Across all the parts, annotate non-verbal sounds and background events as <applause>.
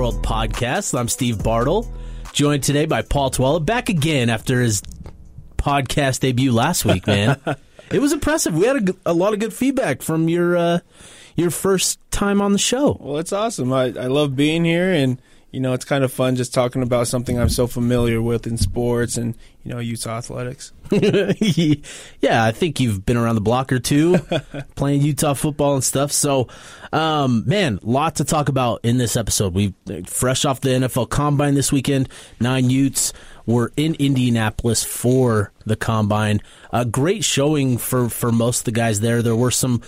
World Podcast. I'm Steve Bartle, joined today by Paul Toala, back again after his podcast debut last week, man. <laughs> it was impressive. We had a, a, lot of good feedback from your uh, your first time on the show. Well, it's awesome. I, I love being here, and you know, it's kind of fun just talking about something I'm so familiar with in sports and you know Utah athletics. <laughs> yeah, I think you've been around the block or two <laughs> playing Utah football and stuff. So, um, man, lot to talk about in this episode. We fresh off the NFL Combine this weekend. Nine Utes were in Indianapolis for the Combine. A great showing for for most of the guys there. There were some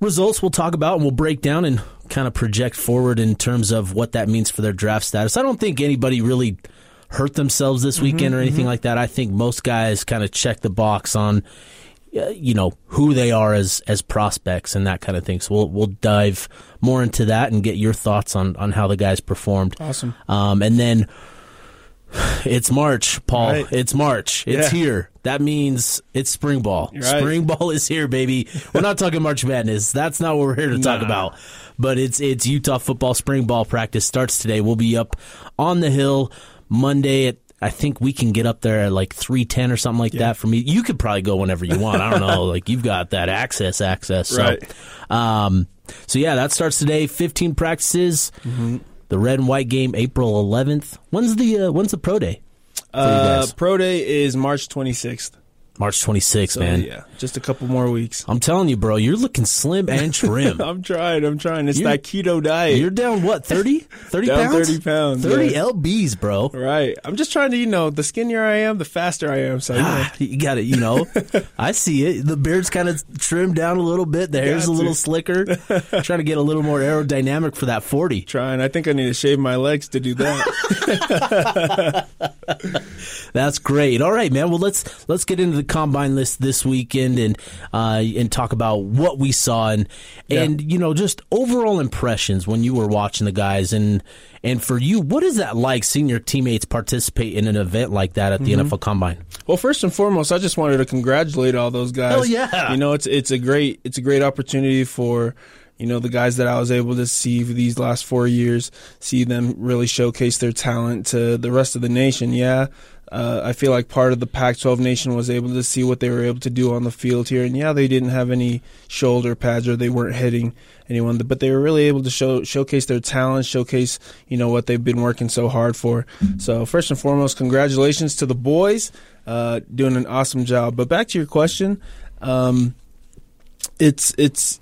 results we'll talk about and we'll break down and kind of project forward in terms of what that means for their draft status. I don't think anybody really hurt themselves this weekend mm-hmm, or anything mm-hmm. like that. I think most guys kind of check the box on uh, you know who they are as as prospects and that kind of thing. So we'll we'll dive more into that and get your thoughts on on how the guys performed. Awesome. Um, and then <sighs> it's March, Paul. Right. It's March. It's yeah. here. That means it's spring ball. Right. Spring ball is here, baby. We're not talking March Madness. That's not what we're here to talk about. But it's it's Utah football spring ball practice starts today. We'll be up on the hill Monday at I think we can get up there at like three ten or something like yeah. that for me. You could probably go whenever you want. I don't know. <laughs> like you've got that access access. So, right. Um, so yeah, that starts today. Fifteen practices. Mm-hmm. The red and white game, April eleventh. When's the uh, when's the pro day? Uh, pro day is March twenty sixth. March 26th, so, man. Yeah, just a couple more weeks. I'm telling you, bro, you're looking slim and trim. <laughs> I'm trying. I'm trying. It's you're, that keto diet. You're down what? 30? <laughs> 30 down pounds? 30 pounds. 30 yeah. lbs, bro. Right. I'm just trying to, you know, the skinnier I am, the faster I am. So ah, you got it. You know, <laughs> I see it. The beard's kind of trimmed down a little bit. The hair's a little slicker. trying to get a little more aerodynamic for that 40. Trying. I think I need to shave my legs to do that. That's great. All right, man. Well, let's let's get into the combine list this weekend and uh, and talk about what we saw and and you know just overall impressions when you were watching the guys and and for you, what is that like seeing your teammates participate in an event like that at the mm-hmm. NFL Combine? Well, first and foremost, I just wanted to congratulate all those guys. Oh yeah, you know it's it's a great it's a great opportunity for you know the guys that I was able to see for these last four years, see them really showcase their talent to the rest of the nation. Yeah, uh, I feel like part of the Pac-12 nation was able to see what they were able to do on the field here, and yeah, they didn't have any shoulder pads or they weren't hitting anyone, but they were really able to show showcase their talent, showcase you know what they've been working so hard for. So first and foremost, congratulations to the boys, uh, doing an awesome job. But back to your question, um, it's it's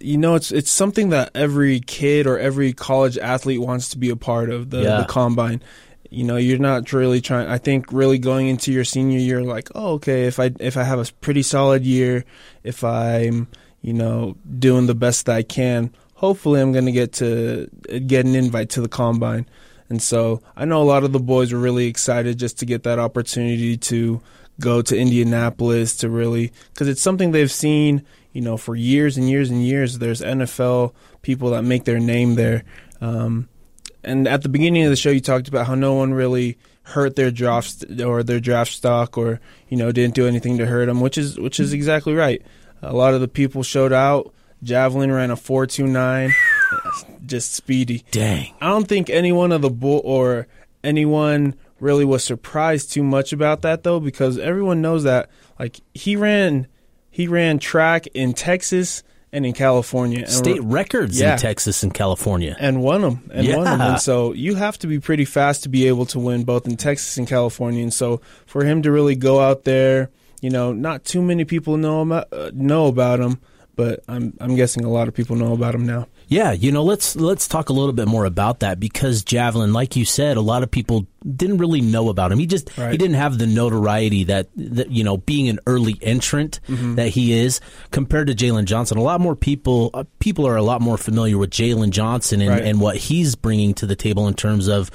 you know it's it's something that every kid or every college athlete wants to be a part of the, yeah. the combine you know you're not really trying i think really going into your senior year like oh okay if i if i have a pretty solid year if i'm you know doing the best that i can hopefully i'm going to get to get an invite to the combine. And so i know a lot of the boys were really excited just to get that opportunity to go to indianapolis to really because it's something they've seen you know for years and years and years. There's nfl people that make their name there. Um, and at the beginning of the show, you talked about how no one really hurt their draft or their draft stock, or you know didn't do anything to hurt them, which is which is exactly right. A lot of the people showed out. Javelin ran a four two nine, <sighs> just speedy. Dang! I don't think any one of the bull or anyone really was surprised too much about that though, because everyone knows that like he ran he ran track in Texas and in California. State records yeah. in Texas and California. And won them. And yeah. won them. And so you have to be pretty fast to be able to win both in Texas and California. And so for him to really go out there, you know, not too many people know about, uh, know about him, but I'm I'm guessing a lot of people know about him now. Yeah, you know, let's let's talk a little bit more about that because Javelin, like you said, a lot of people didn't really know about him. He just right. he didn't have the notoriety that, that you know, being an early entrant mm-hmm. that he is compared to Jaylon Johnson. A lot more people uh, people are a lot more familiar with Jaylon Johnson and, right. and what he's bringing to the table in terms of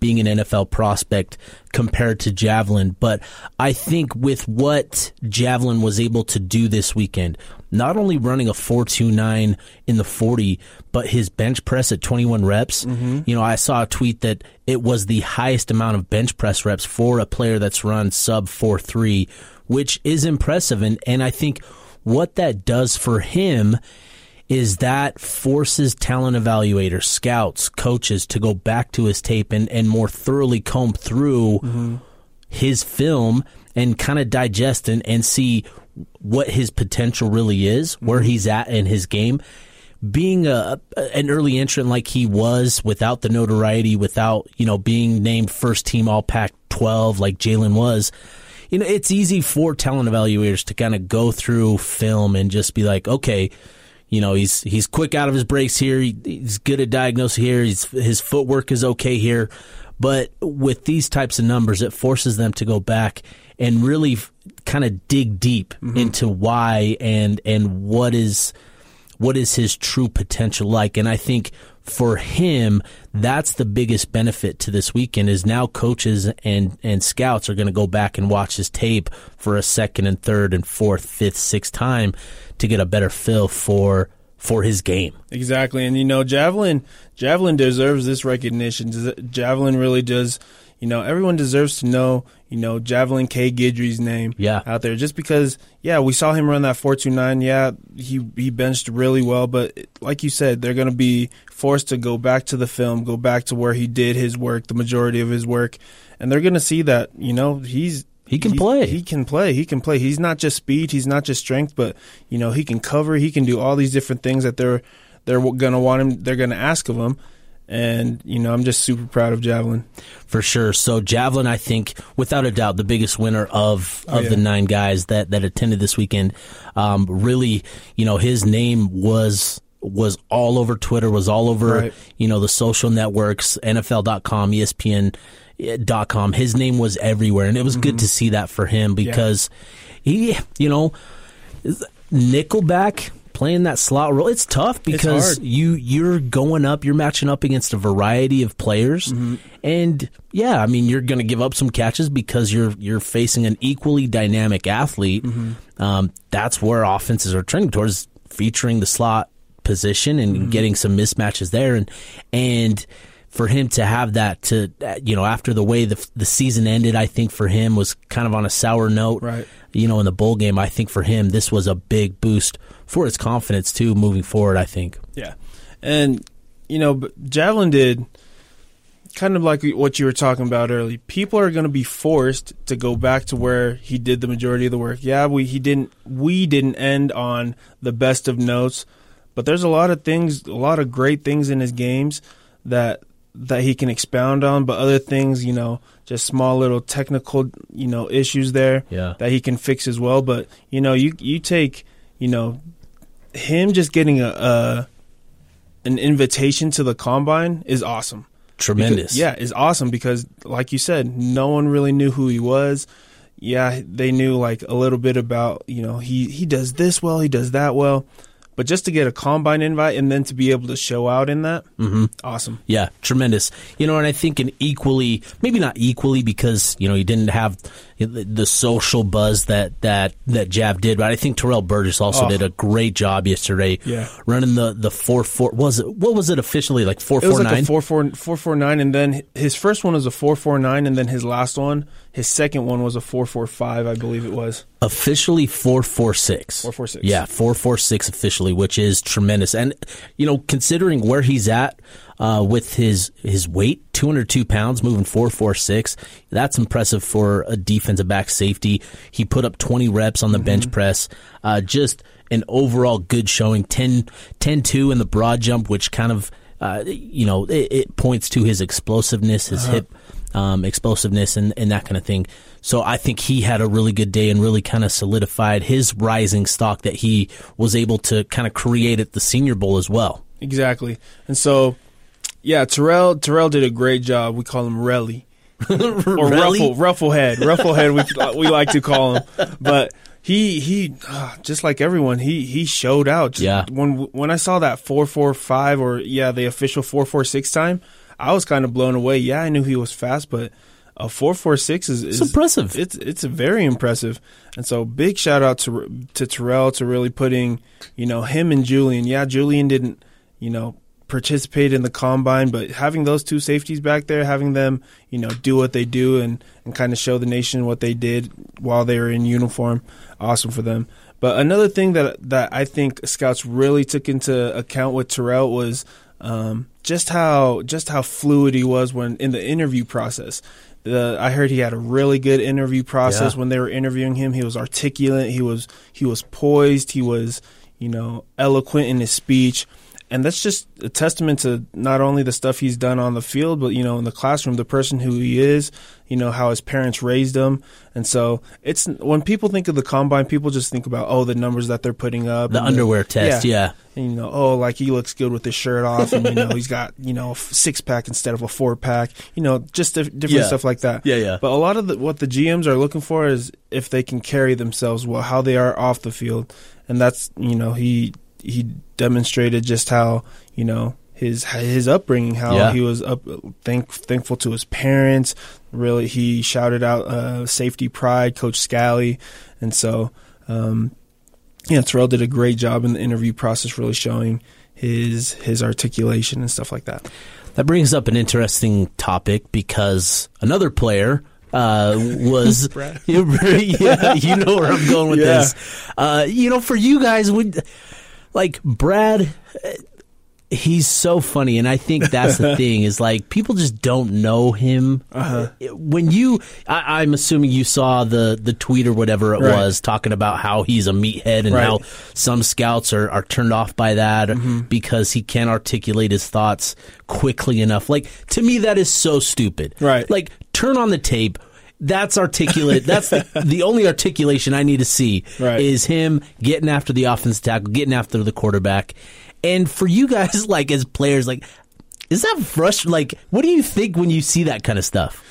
being an NFL prospect compared to Javelin. But I think with what Javelin was able to do this weekend, not only running a 429 in the 40, but his bench press at 21 reps. Mm-hmm. You know, I saw a tweet that it was the highest amount of bench press reps for a player that's run sub 4-3, which is impressive. And, and I think what that does for him is that forces talent evaluators, scouts, coaches to go back to his tape and, and more thoroughly comb through mm-hmm. his film and kind of digest and, and see what his potential really is, mm-hmm. where he's at in his game. Being a an early entrant like he was, without the notoriety, without you know being named first team All Pac-12 like Jaylon was, you know it's easy for talent evaluators to kind of go through film and just be like, okay, you know he's he's quick out of his breaks here, he, he's good at diagnosing here, he's, his footwork is okay here, but with these types of numbers, it forces them to go back and really kind of dig deep mm-hmm. into why and and what is what is his true potential like. And I think for him, that's the biggest benefit to this weekend is now coaches and, and scouts are going to go back and watch his tape for a second and third and fourth, fifth, sixth time to get a better feel for for his game. Exactly. And you know, Javelin Javelin deserves this recognition. Javelin really does you know, everyone deserves to know, you know, Javelin K. Guidry's name yeah. out there. Just because, yeah, we saw him run that 429. Yeah, he, he benched really well. But like you said, they're going to be forced to go back to the film, go back to where he did his work, the majority of his work. And they're going to see that, you know, he's he can play. He can play. He can play. He's not just speed. He's not just strength, but you know he can cover. He can do all these different things that they're they're gonna want him. They're gonna ask of him and you know I'm just super proud of javelin for sure. So javelin, I think without a doubt the biggest winner of oh, of yeah. the nine guys that that attended this weekend. Um, really, you know his name was was all over Twitter, was all over right. you know the social networks, NFL.com, ESPN.com. His name was everywhere, and it was mm-hmm. good to see that for him because yeah. he, you know, Nickelback playing that slot role. It's tough because it's you you're going up, you're matching up against a variety of players, mm-hmm. and yeah, I mean you're going to give up some catches because you're you're facing an equally dynamic athlete. Mm-hmm. Um, that's where offenses are trending towards featuring the slot position and mm-hmm. getting some mismatches there, and and for him to have that to you know after the way the the season ended, I think for him was kind of on a sour note. Right. You know, in the bowl game, I think for him this was a big boost for his confidence too moving forward. I think. Yeah, and you know, Javelin did kind of like what you were talking about early. People are going to be forced to go back to where he did the majority of the work. Yeah, we he didn't we didn't end on the best of notes, but there's a lot of things, a lot of great things in his games that that he can expound on, but other things, you know, just small little technical, you know, issues there yeah. that he can fix as well. But you know, you you take, you know, him just getting a, a an invitation to the combine is awesome. Tremendous. Because, yeah, is awesome because, like you said, no one really knew who he was. Yeah, they knew like a little bit about, you know, he he does this well, he does that well. But just to get a combine invite and then to be able to show out in that, mm-hmm. awesome. Yeah, tremendous. You know, and I think an equally, maybe not equally because you know he didn't have the social buzz that that that Jav did, but I think Terrell Burgess also oh. did a great job yesterday. Yeah, running the the four four was it what was it officially like four four nine? Four four four four nine, and then his first one was a four four nine, and then his last one his second one was a 445, I believe it was. Officially 446. 446. Yeah, 446 officially, which is tremendous. And, you know, considering where he's at uh, with his his weight, 202 pounds, moving 446, that's impressive for a defensive back safety. He put up 20 reps on the mm-hmm. bench press. Uh, just an overall good showing, 10 2 in the broad jump, which kind of, uh, you know, it, it, points to his explosiveness, his uh-huh. hip um, explosiveness and, and that kind of thing. So I think he had a really good day and really kind of solidified his rising stock that he was able to kind of create at the Senior Bowl as well. Exactly. And so, yeah, Terrell Terrell did a great job. We call him Relly. <laughs> or Ruffle Rufflehead. Rufflehead we we like to call him. But he he uh, just like everyone he he showed out. Just yeah. When when I saw that 445 or yeah, the official 446 time, I was kind of blown away. Yeah, I knew he was fast, but a four four six is, is impressive. It's it's very impressive, and so big shout out to to Terrell to really putting you know him and Julian. Yeah, Julian didn't you know participate in the combine, but having those two safeties back there, having them you know do what they do and and kind of show the nation what they did while they were in uniform, awesome for them. But another thing that that I think scouts really took into account with Terrell was um, just how just how fluid he was when in the interview process. The, I heard he had a really good interview process Yeah. when they were interviewing him. He was articulate. He was he was poised. He was you know eloquent in his speech, and that's just a testament to not only the stuff he's done on the field, but you know in the classroom, the person who he is. You know how his parents raised him, and so it's when people think of the combine, people just think about oh the numbers that they're putting up, The underwear test, yeah. and you know, oh, like he looks good with his shirt off, and you know, he's got you know a six pack instead of a four pack, you know, just dif- different Yeah. stuff like that. Yeah, yeah. But a lot of the, what the GMs are looking for is if they can carry themselves well, how they are off the field, and that's you know he he demonstrated just how you know his his upbringing, how Yeah. he was up thank, thankful to his parents. Really, he shouted out uh, safety pride, Coach Scalley, and so. Um, yeah, Terrell did a great job in the interview process, really showing his his articulation and stuff like that. That brings up an interesting topic because another player uh, was <laughs> Brad. <laughs> yeah, you know where I'm going with Yeah. this. Uh, you know, for you guys, would like Brad. He's so funny, and I think that's the <laughs> thing is like people just don't know him. Uh-huh. When you, I, I'm assuming you saw the the tweet or whatever it Right. was talking about how he's a meathead and Right. how some scouts are, are turned off by that Mm-hmm. because he can't articulate his thoughts quickly enough. Like to me, that is so stupid. Right. Like turn on the tape. That's articulate. That's the, <laughs> the only articulation I need to see Right. is him getting after the offensive tackle, getting after the quarterback. And for you guys, <laughs> like as players, like is that frustrating? Like, what do you think when you see that kind of stuff?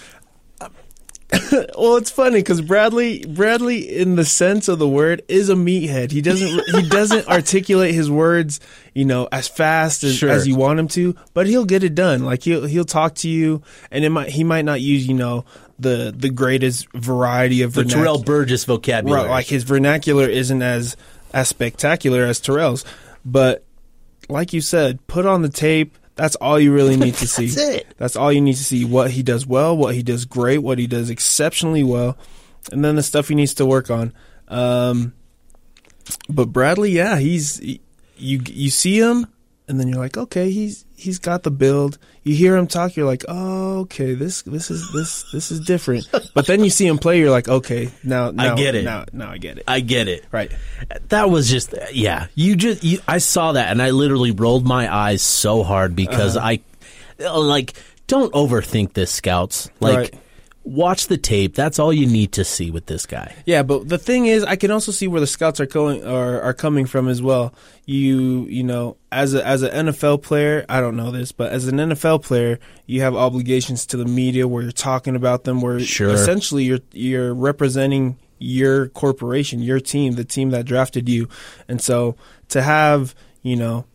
<coughs> Well, it's funny because Bradley Bradley, in the sense of the word, is a meathead. He doesn't he doesn't <laughs> articulate his words, you know, as fast as, Sure. as you want him to, but he'll get it done. Like he'll he'll talk to you, and it might he might not use you know the the greatest variety of The vernac- Terrell Burgess vocabulary. Right, like his vernacular isn't as as spectacular as Terrell's, but like you said, put on the tape. That's all you really need to <laughs> see. That's it. That's all you need to see. What he does well, what he does great, what he does exceptionally well, and then the stuff he needs to work on. Um, but Bradley, yeah, he's he- you you see him, and then you're like, okay, he's he's got the build. You hear him talk, you're like, oh, okay, this this is this this is different. But then you see him play, you're like, okay, now now get it. Now now I get it. I get it. Right. That was just yeah. You just you, I saw that and I literally rolled my eyes so hard because Uh-huh. I like don't overthink this, scouts. Like Right. Watch the tape. That's all you need to see with this guy. Yeah, but the thing is, I can also see where the scouts are going are, are coming from as well. You you know, as a as an NFL player, I don't know this, but as an NFL player, you have obligations to the media where you're talking about them, where Sure. essentially you're you're representing your corporation, your team, the team that drafted you, and so to have you know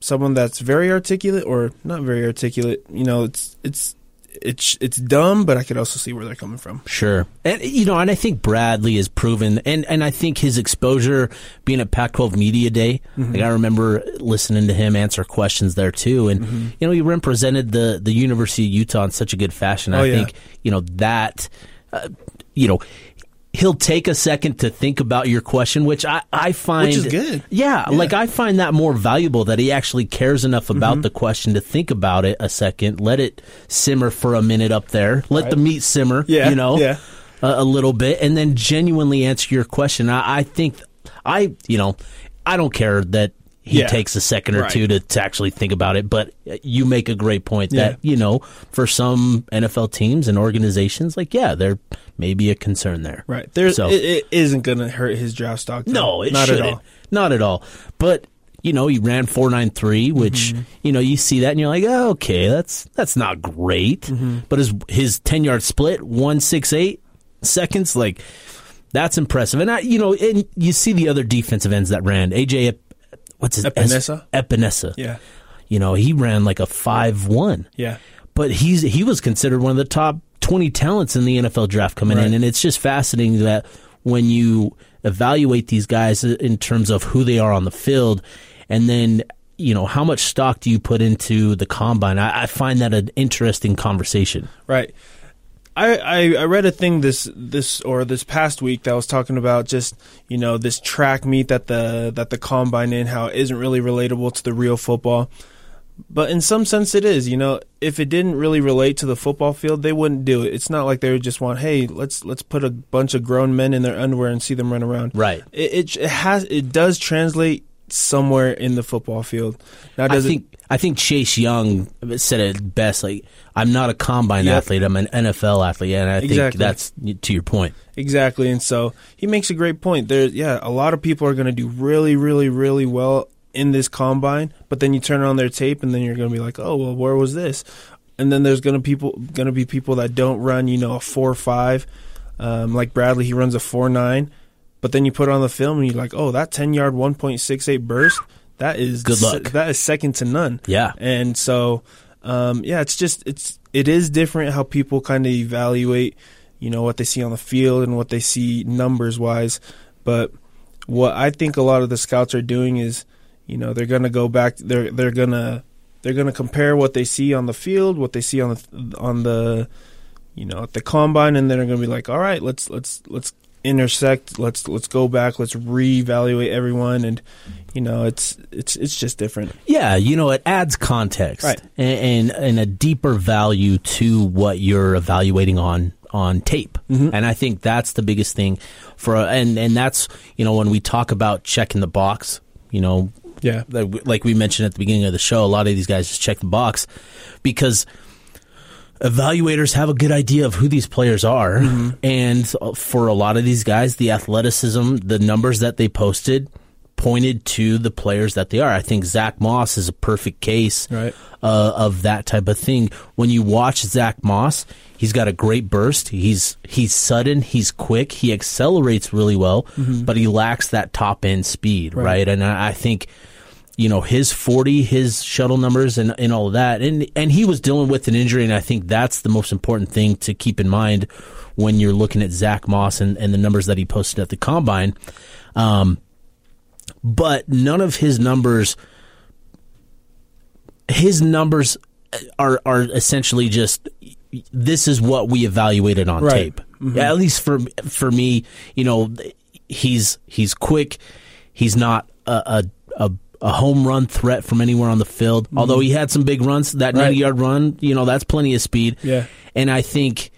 someone that's very articulate or not very articulate, you know, it's it's it's it's dumb, but I could also see where they're coming from. Sure. And you know, and I think Bradley has proven and and I think his exposure being at Pac-12 Media Day, Mm-hmm. like I remember listening to him answer questions there too and Mm-hmm. you know, he represented the the University of Utah in such a good fashion. Oh, I yeah. think, you know, that uh, you know, he'll take a second to think about your question, which I, I find Which is good. Yeah, like I find that more valuable that he actually cares enough about Mm-hmm. the question to think about it a second, let it simmer for a minute up there, let the meat simmer, Yeah, you know, yeah. a, a little bit, and then genuinely answer your question. I, I think I, you know, I don't care that he Yeah. takes a second or Right. two to, to actually think about it, but you make a great point that, Yeah. you know, for some NFL teams and organizations, like, yeah, there may be a concern there. Right. There's So- it, it isn't going to hurt his draft stock. though. No, it not shouldn't. at all. Not at all. But you know, he ran four nine three, which Mm-hmm. you know you see that and you're like, oh, okay, that's that's not great. Mm-hmm. But his his ten yard split one six eight seconds, like that's impressive. And I, you know, and you see the other defensive ends that ran. AJ, what's his Epenesa? Epenesa. Yeah. You know, he ran like a five one Yeah. but he's he was considered one of the top 20 talents in the NFL draft coming in and it's just fascinating that when you evaluate these guys in terms of who they are on the field and then you know how much stock do you put into the combine I, I find that an interesting conversation Right. I, I, I read a thing this this or this past week that was talking about just you know this track meet that the that the combine in how it isn't really relatable to the real football, but in some sense it is. You know, if it didn't really relate to the football field, they wouldn't do it. It's not like they would just want, hey, let's let's put a bunch of grown men in their underwear and see them run around. Right. It it, it has it does translate somewhere in the football field. Now, does I think I think Chase Young said it best. Like, I'm not a combine Yep. athlete. I'm an NFL athlete, and I think Exactly. that's to your point. Exactly, and so he makes a great point. There, yeah, a lot of people are going to do really, really, really well in this combine, but then you turn on their tape, and then you're going to be like, oh, well, where was this? And then there's going to people going to be people that don't run, you know, a four five, um, like Bradley. He runs a four nine, but then you put it on the film, and you're like, oh, that ten yard one point six eight burst, that is Good luck. that is second to none. Yeah. And so, um, yeah, it's just it's it is different how people kind of evaluate, you know, what they see on the field and what they see numbers wise. But what I think a lot of the scouts are doing is, you know, they're gonna go back. They're they're gonna they're gonna compare what they see on the field, what they see on the on the, you know, at the combine, and then they're gonna be like, all right, let's let's let's intersect. Let's let's go back. Let's reevaluate everyone, and you know, it's it's it's just different. Yeah, you know, it adds context Right. and, and and a deeper value to what you're evaluating on on tape. Mm-hmm. And I think that's the biggest thing for and and that's you know when we talk about checking the box, you know, Yeah. like like we mentioned at the beginning of the show, a lot of these guys just check the box because evaluators have a good idea of who these players are. And for a lot of these guys the athleticism the numbers that they posted pointed to the players that they are. I think zack moss is a perfect case Right. uh, of that type of thing. When you watch zack moss he's got a great burst. He's he's sudden. He's quick. He accelerates really well but he lacks that top end speed right, Right. and I, I think you know his 40 his shuttle numbers and, and all of that. And and he was dealing with an injury and i think that's the most important thing to keep in mind when you're looking at zack moss and, and the numbers that he posted at the combine. Um, but none of his numbers his numbers are are essentially just this is what we evaluated on Right. tape. Yeah, at least for for me you know he's he's quick. He's not a a, a, home run threat from anywhere on the field although he had some big runs that Mm-hmm. Right. 90 yard run you know that's plenty of speed Yeah. and i think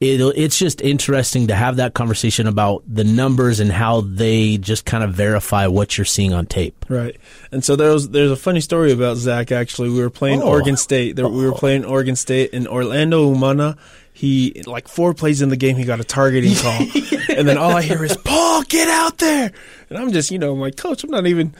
it it's just interesting to have that conversation about the numbers and how they just kind of verify what you're seeing on tape Right, and so there was there's a funny story about Zack. Actually, we were playing Oh. Oregon State. There, We were playing Oregon State, and Orlando Umana. He like four plays in the game, he got a targeting call, <laughs> and then all I hear is "Paul, get out there!" And I'm just, you know, I'm like, Coach, I'm not even.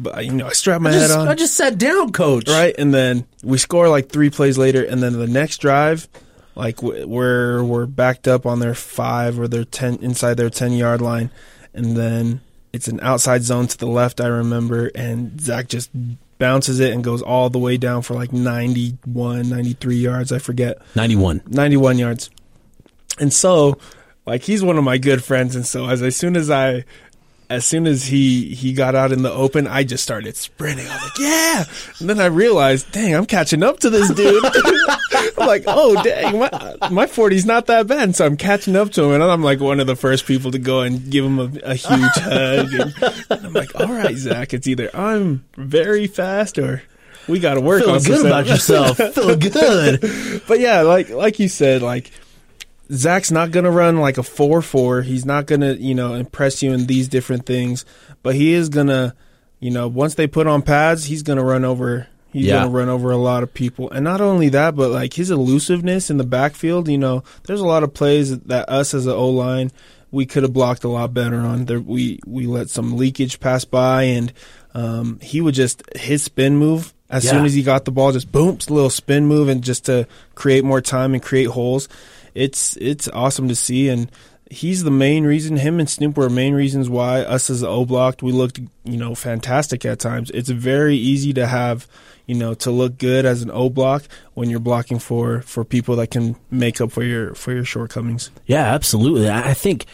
But you know, I strap my head on. I just sat down coach right? And then we score like three plays later, and then the next drive, like w- we're we're backed up on their five or their ten inside their ten yard line, and then it's an outside zone to the left. I remember, and Zack just bounces it and goes all the way down for like 91, 93 yards. I forget. 91 91 yards. And so, like he's one of my good friends, and so as as soon as I as soon as he he got out in the open, I just started sprinting. I was like, "Yeah!" And then I realized, "Dang, I'm catching up to this dude." <laughs> I'm like, "Oh, dang, my my 40's not that bad." And so I'm catching up to him, and I'm like one of the first people to go and give him a, a huge hug. And, and I'm like, "All right, Zack, it's either I'm very fast or." We got to work feel on good about stuff." yourself <laughs> feel good But yeah, like like you said, like Zack's not gonna run like a four four. He's not gonna, you know, impress you in these different things. But he is gonna, you know, once they put on pads, he's gonna run over he's Yeah. gonna run over a lot of people. And not only that, but like his elusiveness in the backfield, you know, there's a lot of plays that us as an O line we could have blocked a lot better on. There we we let some leakage pass by and um, he would just his spin move as Yeah. soon as he got the ball, just boom, a little spin move, and just to create more time and create holes. It's it's awesome to see, and he's the main reason. Him and Snoop were main reasons why us as the O blocked we looked you know fantastic at times. It's very easy to have you know to look good as an O block when you're blocking for for people that can make up for your for your shortcomings. Yeah, absolutely. I think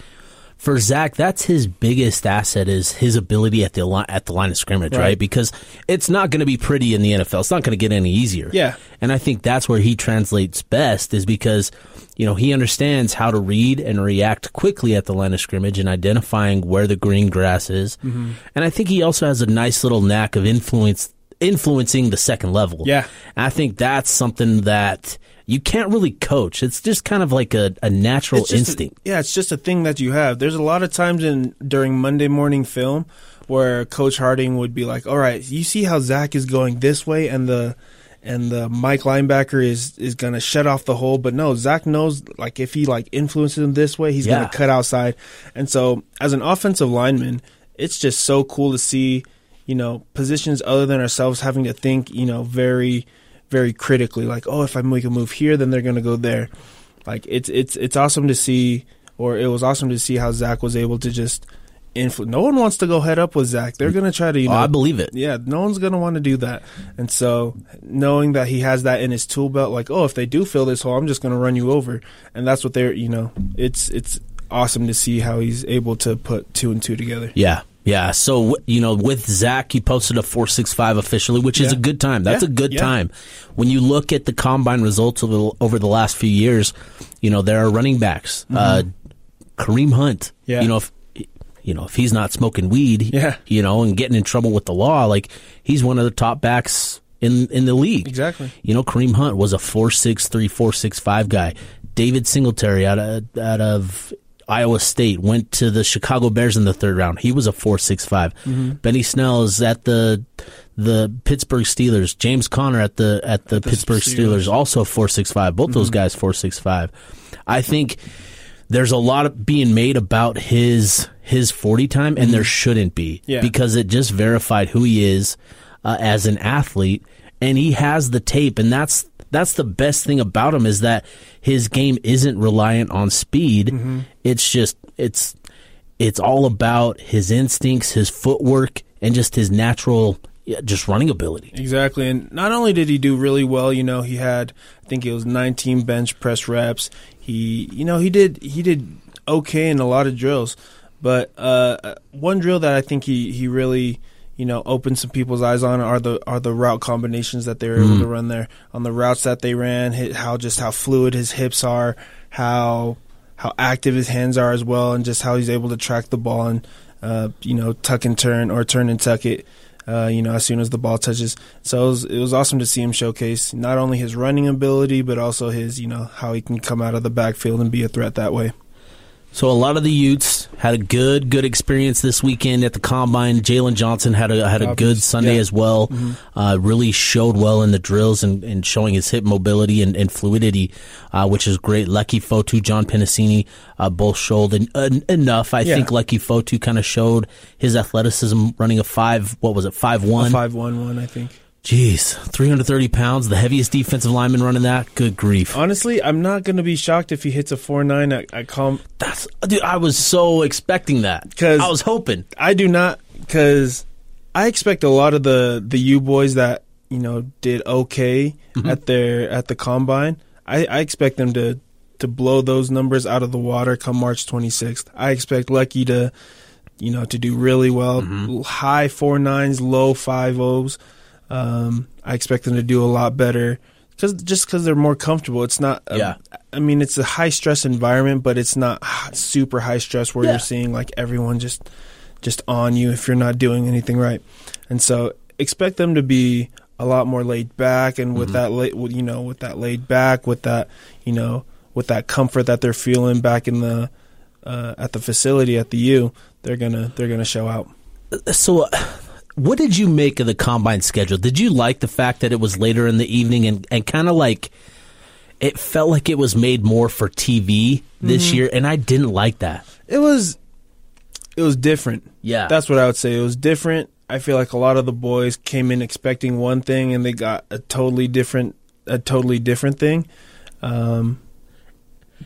for Zack, that's his biggest asset is his ability at the line, at the line of scrimmage, right? Right. Because it's not going to be pretty in the NFL. It's not going to get any easier. Yeah. And I think that's where he translates best is because, you know, he understands how to read and react quickly at the line of scrimmage and identifying where the green grass is. Mm-hmm. And I think he also has a nice little knack of influence influencing the second level. Yeah. And I think that's something that you can't really coach. It's just kind of like a, a natural just a- instinct. yeah, it's just a thing that you have. There's a lot of times in during Monday morning film where Coach Harding would be like, "All right, you see how Zack is going this way, and the and the Mike linebacker is is gonna shut off the hole." But no, Zack knows like if he like influences him this way, he's Yeah. gonna cut outside. And so, as an offensive lineman, it's just so cool to see, you know, positions other than ourselves having to think, you know, very very critically like oh if i make a move here then they're going to go there. Like it's it's it's awesome to see or it was awesome to see how zack was able to just influ- no one wants to go head up with zack. They're going to try to you Oh, know I believe it. yeah no one's going to want to do that. And so knowing that he has that in his tool belt like oh if they do fill this hole i'm just going to run you over. And that's what they're you know it's it's awesome to see how he's able to put two and two together. Yeah. Yeah. So, you know, with Zack, he posted a 465 officially, which is Yeah. a good time. That's Yeah, a good yeah. time. When you look at the combine results over the, over the last few years, you know, there are running backs. Uh, Kareem Hunt, Mm-hmm. Yeah. you know, if, you know, if he's not smoking weed, Yeah. you know, and getting in trouble with the law, like he's one of the top backs in, in the league. Exactly. You know, Kareem Hunt was a 4'6", 4'6", guy. David Singletary out of, out of Iowa State went to the Chicago Bears in the third round. He was a 4'6", mm-hmm. Benny Snell is at the the Pittsburgh Steelers. James Conner at the at the, Pittsburgh Steelers, Steelers. also four six five. Both those mm-hmm. guys four six five. I think there's a lot of being made about his his 40 time and there mm-hmm. shouldn't be Yeah. because it just verified who he is uh, as an athlete and he has the tape and that's that's the best thing about him is that his game isn't reliant on speed it's just it's it's all about his instincts his footwork and just his natural yeah, just running ability Exactly. And not only did he do really well, you know, he had I think it was 19 bench press reps. He, you know, he did he did okay in a lot of drills. But uh, one drill that I think he, he really, you know, open some people's eyes on are the are the route combinations that they were able to run there on the routes that they ran. How just how fluid his hips are, how how active his hands are as well, and just how he's able to track the ball and uh, you know tuck and turn or turn and tuck it. Uh, you know, as soon as the ball touches. So it was, it was awesome to see him showcase not only his running ability, but also his, you know, how he can come out of the backfield and be a threat that way. So a lot of the Utes had a good, good experience this weekend at the combine. Jaylon Johnson had a had a good Sunday yeah. as well. Uh, really showed well in the drills and, and showing his hip mobility and, and fluidity, uh, which is great. Leki Fotu, John Penisini, uh, both showed en- en- enough. I Yeah. think Leki Fotu kind of showed his athleticism, running a five. What was it? Five one. Five one one, I think. Jeez, three hundred thirty pounds. The heaviest defensive lineman running that. Good grief. Honestly, I'm not going to be shocked if he hits a four nine at, at com. That's dude. I was so expecting that. Cause I was hoping. I do not because I expect a lot of the the U boys that you know did okay mm-hmm. at their at the combine. I, I expect them to to blow those numbers out of the water come March 26th. I expect Leki to you know to do really well, mm-hmm. high four nines, low five O's. Um, I expect them to do a lot better because just because they're more comfortable. It's not. a- Yeah. I mean, it's a high stress environment, but it's not super high stress where Yeah. you're seeing like everyone just just on you if you're not doing anything right. And so expect them to be a lot more laid back and with that la- you know with that laid back with that you know with that comfort that they're feeling back in the uh, at the facility at the U, they're gonna they're gonna show out. So, uh, what did you make of the combine schedule? Did you like the fact that it was later in the evening and, and kind of like it felt like it was made more for TV this Mm-hmm. year? And I didn't like that. It was it was different. Yeah. That's what I would say. It was different. I feel like a lot of the boys came in expecting one thing and they got a totally different a totally different thing. Um,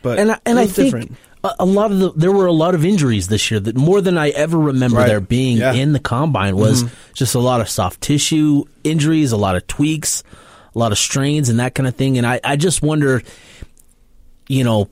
but and I, and it I think different. A, a lot of the there were a lot of injuries this year that more than I ever remember Right. there being Yeah. Mm-hmm. in the combine was just a lot of soft tissue injuries, a lot of tweaks, a lot of strains, and that kind of thing. And I, I just wonder, you know,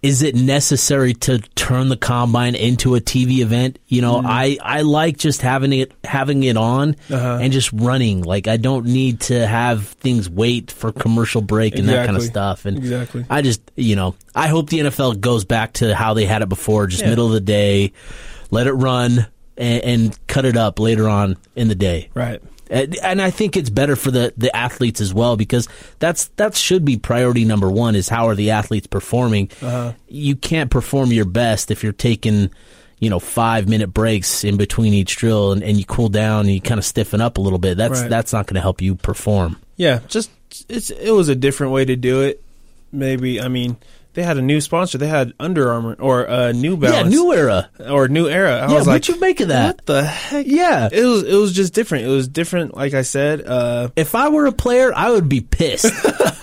is it necessary to turn the combine into a TV event? You know, I, I like just having it having it on Uh-huh. and just running. Like I don't need to have things wait for commercial break and that kind of stuff. And Exactly. I just you know I hope the NFL goes back to how they had it before, just Yeah. middle of the day, let it run and, and cut it up later on in the day. Right. And and I think it's better for the, the athletes as well because that's that should be priority number one is how are the athletes performing. Uh-huh. You can't perform your best if you're taking, you know, five minute breaks in between each drill and, and you cool down and you kind of stiffen up a little bit. That's Right. that's not going to help you perform. Yeah, just it's it was a different way to do it. Maybe I mean they had a new sponsor. They had Under Armour or uh, New Balance. Yeah, new era. or New Era. I yeah, was like, what'd you make of that? what the heck? Yeah. It was it was just different. It was different. Like I said, uh, If I were a player, I would be pissed.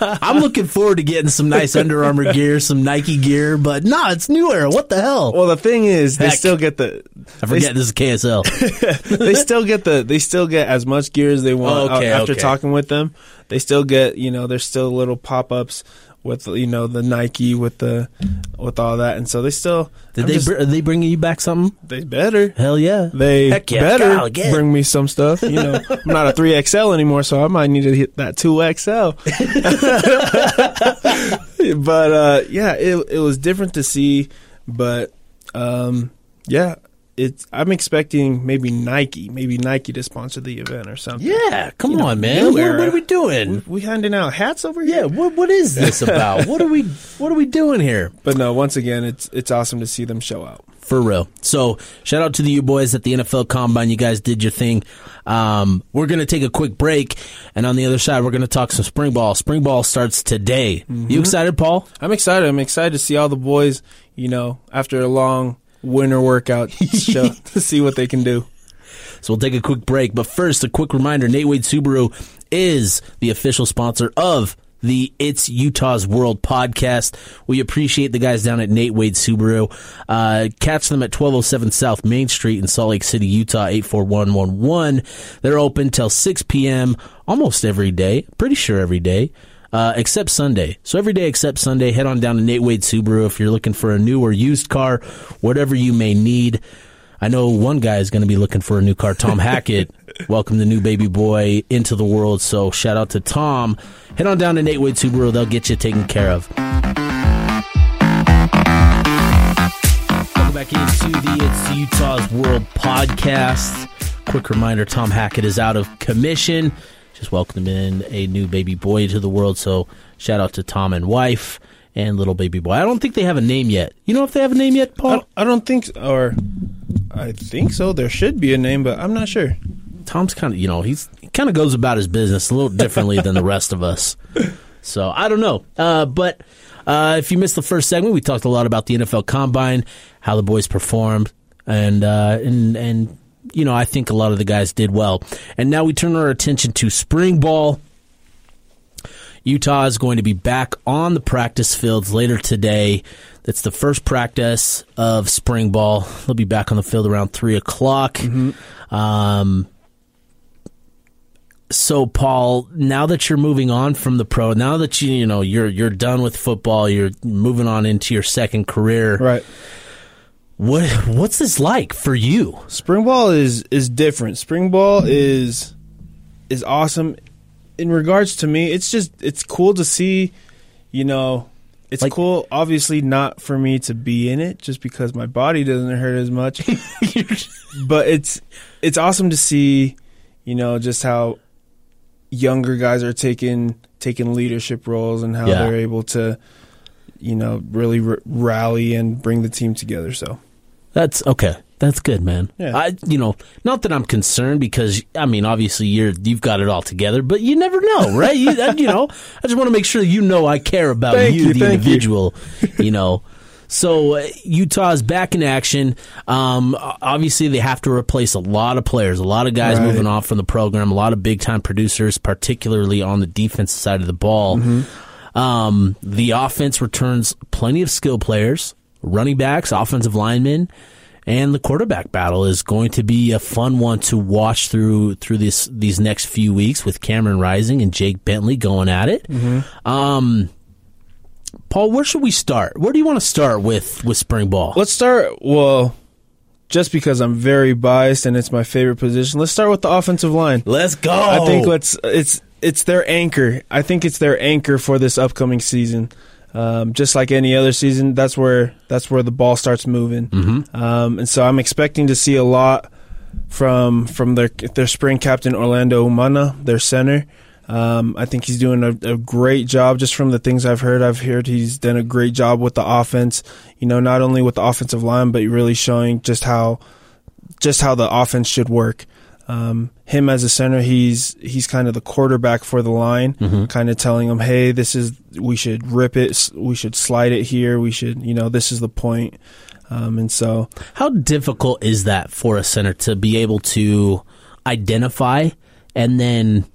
<laughs> I'm looking forward to getting some nice Under Armour gear, some Nike gear, but nah, it's new era. What the hell? well, the thing is, they still get the. I forget this is KSL. <laughs> they still get the. They still get as much gear as they want. Okay, after okay. talking with them, they still get. You know, there's still little pop ups with you know the Nike with the with all that, and so they still. Did I'm they just- br- are they bringing you back something? they better. Hell yeah. They Heck yeah. better Go again. bring me some stuff. You know, <laughs> I'm not a three XL anymore, so I might need to hit that two XL. <laughs> <laughs> but uh, yeah, it it was different to see, but um, yeah, it's. I'm expecting maybe Nike, maybe Nike to sponsor the event or something. Yeah, come You know, on, man. What, what are we doing? We handing out hats over here? Yeah, what what is this <laughs> about? what are we what are we doing here? But no, once again, it's it's awesome to see them show out. For real. So shout out to the you boys at the NFL Combine. You guys did your thing. Um, we're gonna take a quick break, and on the other side, we're gonna talk some spring ball. Spring ball starts today. You excited, Paul? I'm excited. I'm excited to see all the boys. You know, after a long winter workout, <laughs> show to see what they can do. So we'll take a quick break. But first, a quick reminder Nate Wade Subaru is the official sponsor of the It's Utah's World podcast. We appreciate the guys down at Nate Wade Subaru. Uh, catch them at 1207 South Main Street in Salt Lake City, Utah, 84111. They're open till 6 p.m. almost every day. Pretty sure every day. Uh, except Sunday. So every day except Sunday, head on down to Nate Wade Subaru if you're looking for a new or used car, whatever you may need. I know one guy is going to be looking for a new car. Tom Hackett, <laughs> welcome the new baby boy into the world. So shout out to Tom. Head on down to Nate Wade Subaru. They'll get you taken care of. Welcome back into the It's Utah's World podcast. Quick reminder Tom Hackett is out of commission. Just welcomed in a new baby boy into the world. So shout out to Tom and wife and little baby boy. I don't think they have a name yet. You know if they have a name yet, I, Paul? I don't think, or I think so. There should be a name, but I'm not sure. Tom's kind of, you know, he's he kind of goes about his business a little differently than the rest of us. So I don't know. Uh, but uh, if you missed the first segment, we talked a lot about the NFL Combine, how the boys performed, and uh, and and you know, I think a lot of the guys did well. And now we turn our attention to spring ball. Utah is going to be back on the practice fields later today. That's the first practice of spring ball. They'll be back on the field around three o'clock. Um, so Paul, now that you're moving on from the pro, now that you you know you're you're done with football, you're moving on into your second career. Right. What what's this like for you? Spring ball is is different. Spring ball is is awesome. In regards to me, it's just it's cool to see. You know, it's Like- cool. Obviously, not for me to be in it, just because my body doesn't hurt as much. <laughs> but it's it's awesome to see. You know, just how younger guys are taking taking leadership roles and how Yeah. they're able to, you know, really r- rally and bring the team together. So That's okay. That's good, man. Yeah. I, you know, not that I'm concerned because I mean, obviously you're you've got it all together, but you never know, <laughs> right? you, uh, you know, I just want to make sure you know I care about you, you, the thank you. individual. <laughs> You, know, so uh, Utah's back in action. Um, obviously they have to replace a lot of players, a lot of guys Right. moving off from the program, a lot of big time producers, particularly on the defensive side of the ball. Mm-hmm. Um, the offense returns plenty of skill players, running backs, offensive linemen, and the quarterback battle is going to be a fun one to watch through through this these next few weeks with Cameron Rising and Jake Bentley going at it. Um, Paul, where should we start? Where do you want to start with with spring ball? Let's start. Well, just because I'm very biased and it's my favorite position, let's start with the offensive line. Let's go. I think let's it's it's their anchor. I think it's their anchor for this upcoming season. Um, just like any other season, that's where that's where the ball starts moving. Mm-hmm. Um, and so I'm expecting to see a lot from from their their spring captain Orlando Umana, their center. Um, I think he's doing a, a, great job. Just from the things I've heard, I've heard he's done a great job with the offense. You know, not only with the offensive line, but really showing just how just how the offense should work. Um, him as a center, he's he's kind of the quarterback for the line, mm-hmm. kind of telling him, "Hey, this is we should rip it, we should slide it here, we should, you know, this is the point." Um, and so, how difficult is that for a center to be able to identify and then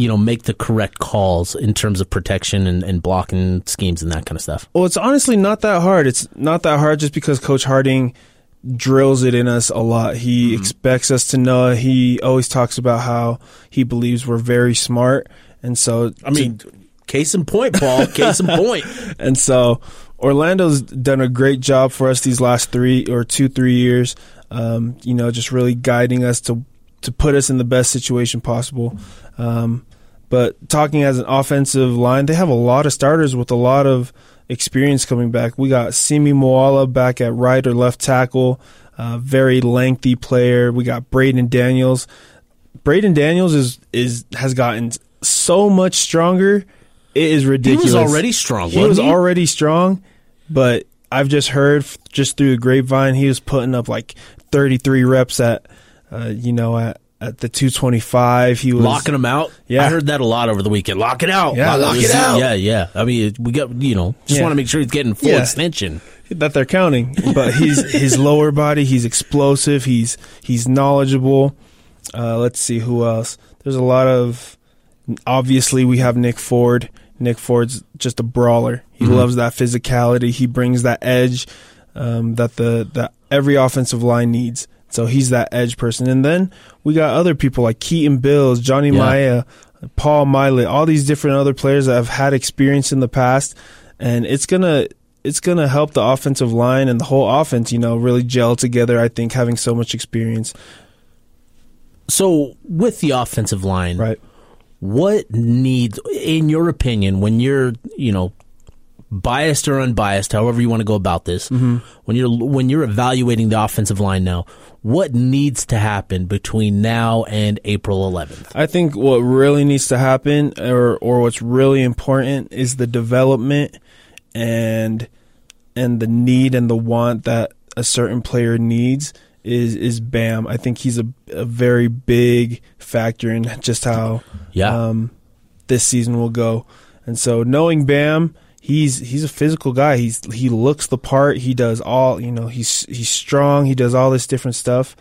you know, make the correct calls in terms of protection and, and blocking schemes and that kind of stuff? Well, it's honestly not that hard. It's not that hard just because Coach Harding drills it in us a lot. He mm-hmm. expects us to know. He always talks about how he believes we're very smart. And so, I mean, to, case in point, Paul, case in point. <laughs> And so, Orlando's done a great job for us these last three or two, three years. Um, you know, just really guiding us to to put us in the best situation possible. Um, but talking as an offensive line, they have a lot of starters with a lot of experience coming back. We got Simi Moala back at right or left tackle, uh, very lengthy player. We got Braden Daniels. Braden Daniels is is has gotten so much stronger. It is ridiculous. He was already strong. He was he? already strong, but I've just heard just through the grapevine he was putting up like 33 reps at, uh, you know, at at the 225. He was locking them out. Yeah, I heard that a lot over the weekend. Lock it out. Yeah, lock, lock it out. Yeah, yeah. I mean, we got you know just yeah. want to make sure he's getting full yeah. extension that they're counting. But he's <laughs> his lower body. He's explosive. He's he's knowledgeable. Uh, let's see who else. There's a lot of obviously we have Nick Ford. Nick Ford's just a brawler. He mm-hmm. loves that physicality. He brings that edge um, that the that every offensive line needs. So he's that edge person. And then we got other people like Keaton Bills, Johnny yeah. Maea, Paul Maile, all these different other players that have had experience in the past. And it's gonna it's gonna help the offensive line and the whole offense, you know, really gel together, I think, having so much experience. So with the offensive line, right. What needs in your opinion when you're, you know, biased or unbiased, however you want to go about this, mm-hmm. when you're when you're evaluating the offensive line now, what needs to happen between now and April 11th? I think what really needs to happen or or what's really important is the development and and the need and the want that a certain player needs is is Bam. I think he's a, a very big factor in just how yeah. um, this season will go. And so knowing Bam he's he's a physical guy. He's he looks the part. He does all you know. He's he's strong. He does all this different stuff.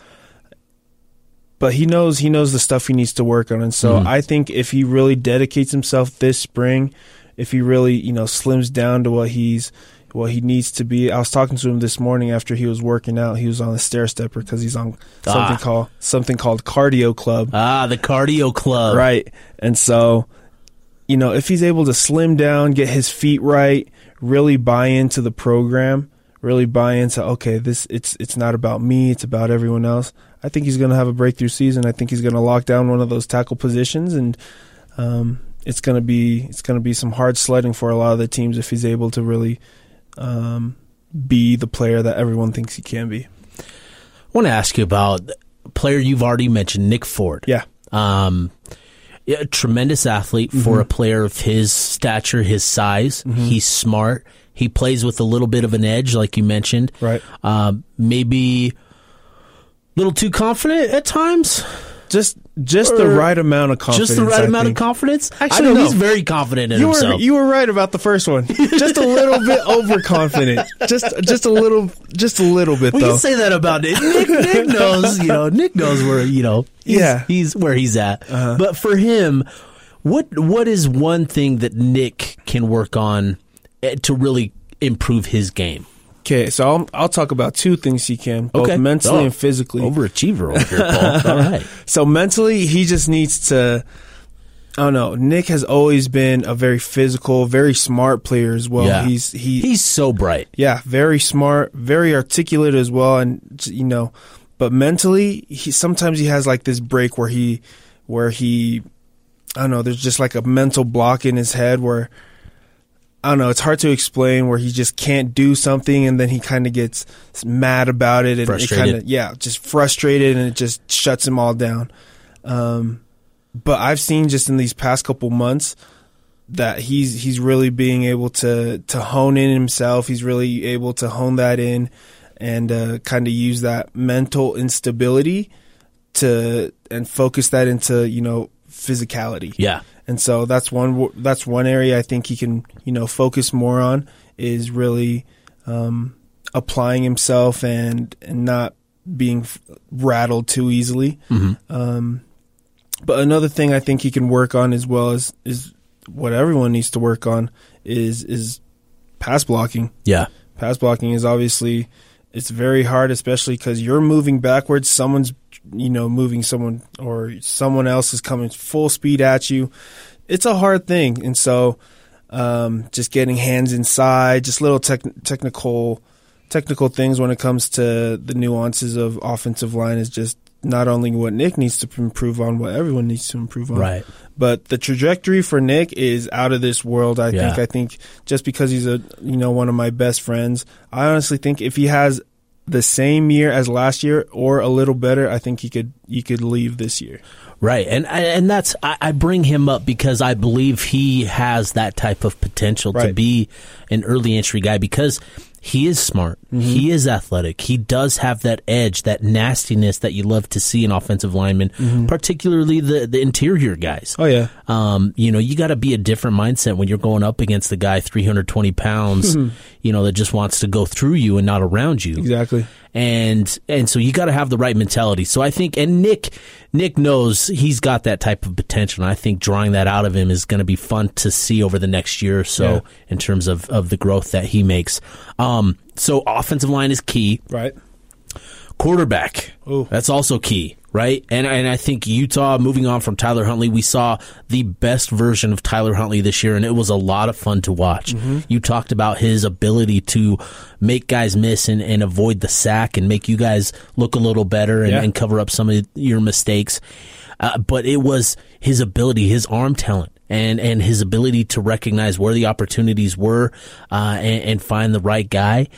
But he knows he knows the stuff he needs to work on, and so mm-hmm. I think if he really dedicates himself this spring, if he really you know slims down to what he's what he needs to be. I was talking to him this morning after he was working out. He was on the stair stepper because he's on something ah. called something called cardio club. Ah, the cardio club. Right. And so you know, if he's able to slim down, get his feet right, really buy into the program, really buy into okay, this it's it's not about me, it's about everyone else. I think he's going to have a breakthrough season. I think he's going to lock down one of those tackle positions, and um, it's going to be it's going to be some hard sledding for a lot of the teams if he's able to really um, be the player that everyone thinks he can be. I want to ask you about a player you've already mentioned, Nick Ford. Yeah. Um, a tremendous athlete mm-hmm. for a player of his stature, his size. Mm-hmm. He's smart. He plays with a little bit of an edge, like you mentioned. Right. Um, maybe a little too confident at times. Just just the right amount of confidence. Just the right I amount think. of confidence. Actually, no. he's very confident in you himself. Were, you were right about the first one. just a little bit <laughs> overconfident. Just just a little just a little bit. We though. can say that about Nick. Nick. Nick knows. You know. Nick knows where you know. He's, yeah. He's where he's at. Uh-huh. But for him, what what is one thing that Nick can work on eh, to really improve his game? Okay, so I'll, I'll talk about two things he can, both okay. mentally oh, and physically. Overachiever over here, Paul. <laughs> All right. So mentally, he just needs to I don't know. Nick has always been a very physical, very smart player as well. Yeah. He's he He's so bright. yeah, very smart, very articulate as well, and you know, but mentally, he sometimes he has like this break where he, where he, I don't know, there's just like a mental block in his head where, I don't know, it's hard to explain where he just can't do something and then he kind of gets mad about it and it kind of yeah, just frustrated and it just shuts him all down. Um, but I've seen just in these past couple months that he's he's really being able to to hone in himself. He's really able to hone that in and uh, kind of use that mental instability to and focus that into you know physicality. Yeah. And so that's one that's one area I think he can you know focus more on is really um, applying himself and and not being f- rattled too easily. Um, but another thing I think he can work on as well is is what everyone needs to work on is is pass blocking. Yeah. Pass blocking is obviously it's very hard, especially because you're moving backwards. Someone's you know moving someone or someone else is coming full speed at you. It's a hard thing, and so um, just getting hands inside, just little tech technical technical things when it comes to the nuances of offensive line is just not only what Nick needs to improve on, what everyone needs to improve on. Right. But the trajectory for Nick is out of this world. I Yeah. think. I think just because he's a you know one of my best friends, I honestly think if he has the same year as last year or a little better, I think he could he could leave this year. Right, and and that's I, I bring him up because I believe he has that type of potential to be an early entry guy because he is smart, Mm-hmm. he is athletic, he does have that edge, that nastiness that you love to see in offensive linemen, particularly the the interior guys. Mm-hmm. Oh yeah, Um, you know, you got to be a different mindset when you're going up against the guy 320 pounds, <laughs> you know, that just wants to go through you and not around you exactly. and and so you got to have the right mentality. So I think, and Nick Nick knows he's got that type of potential. And I think drawing that out of him is going to be fun to see over the next year or so Yeah. in terms of of the growth that he makes. Um, so offensive line is key. Right. Quarterback, Ooh. that's also key, right? And and I think Utah, moving on from Tyler Huntley, we saw the best version of Tyler Huntley this year, and it was a lot of fun to watch. You talked about his ability to make guys miss and, and avoid the sack and make you guys look a little better and, Yeah. and cover up some of your mistakes. Uh, but it was his ability, his arm talent. And, and his ability to recognize where the opportunities were uh, and, and find the right guy.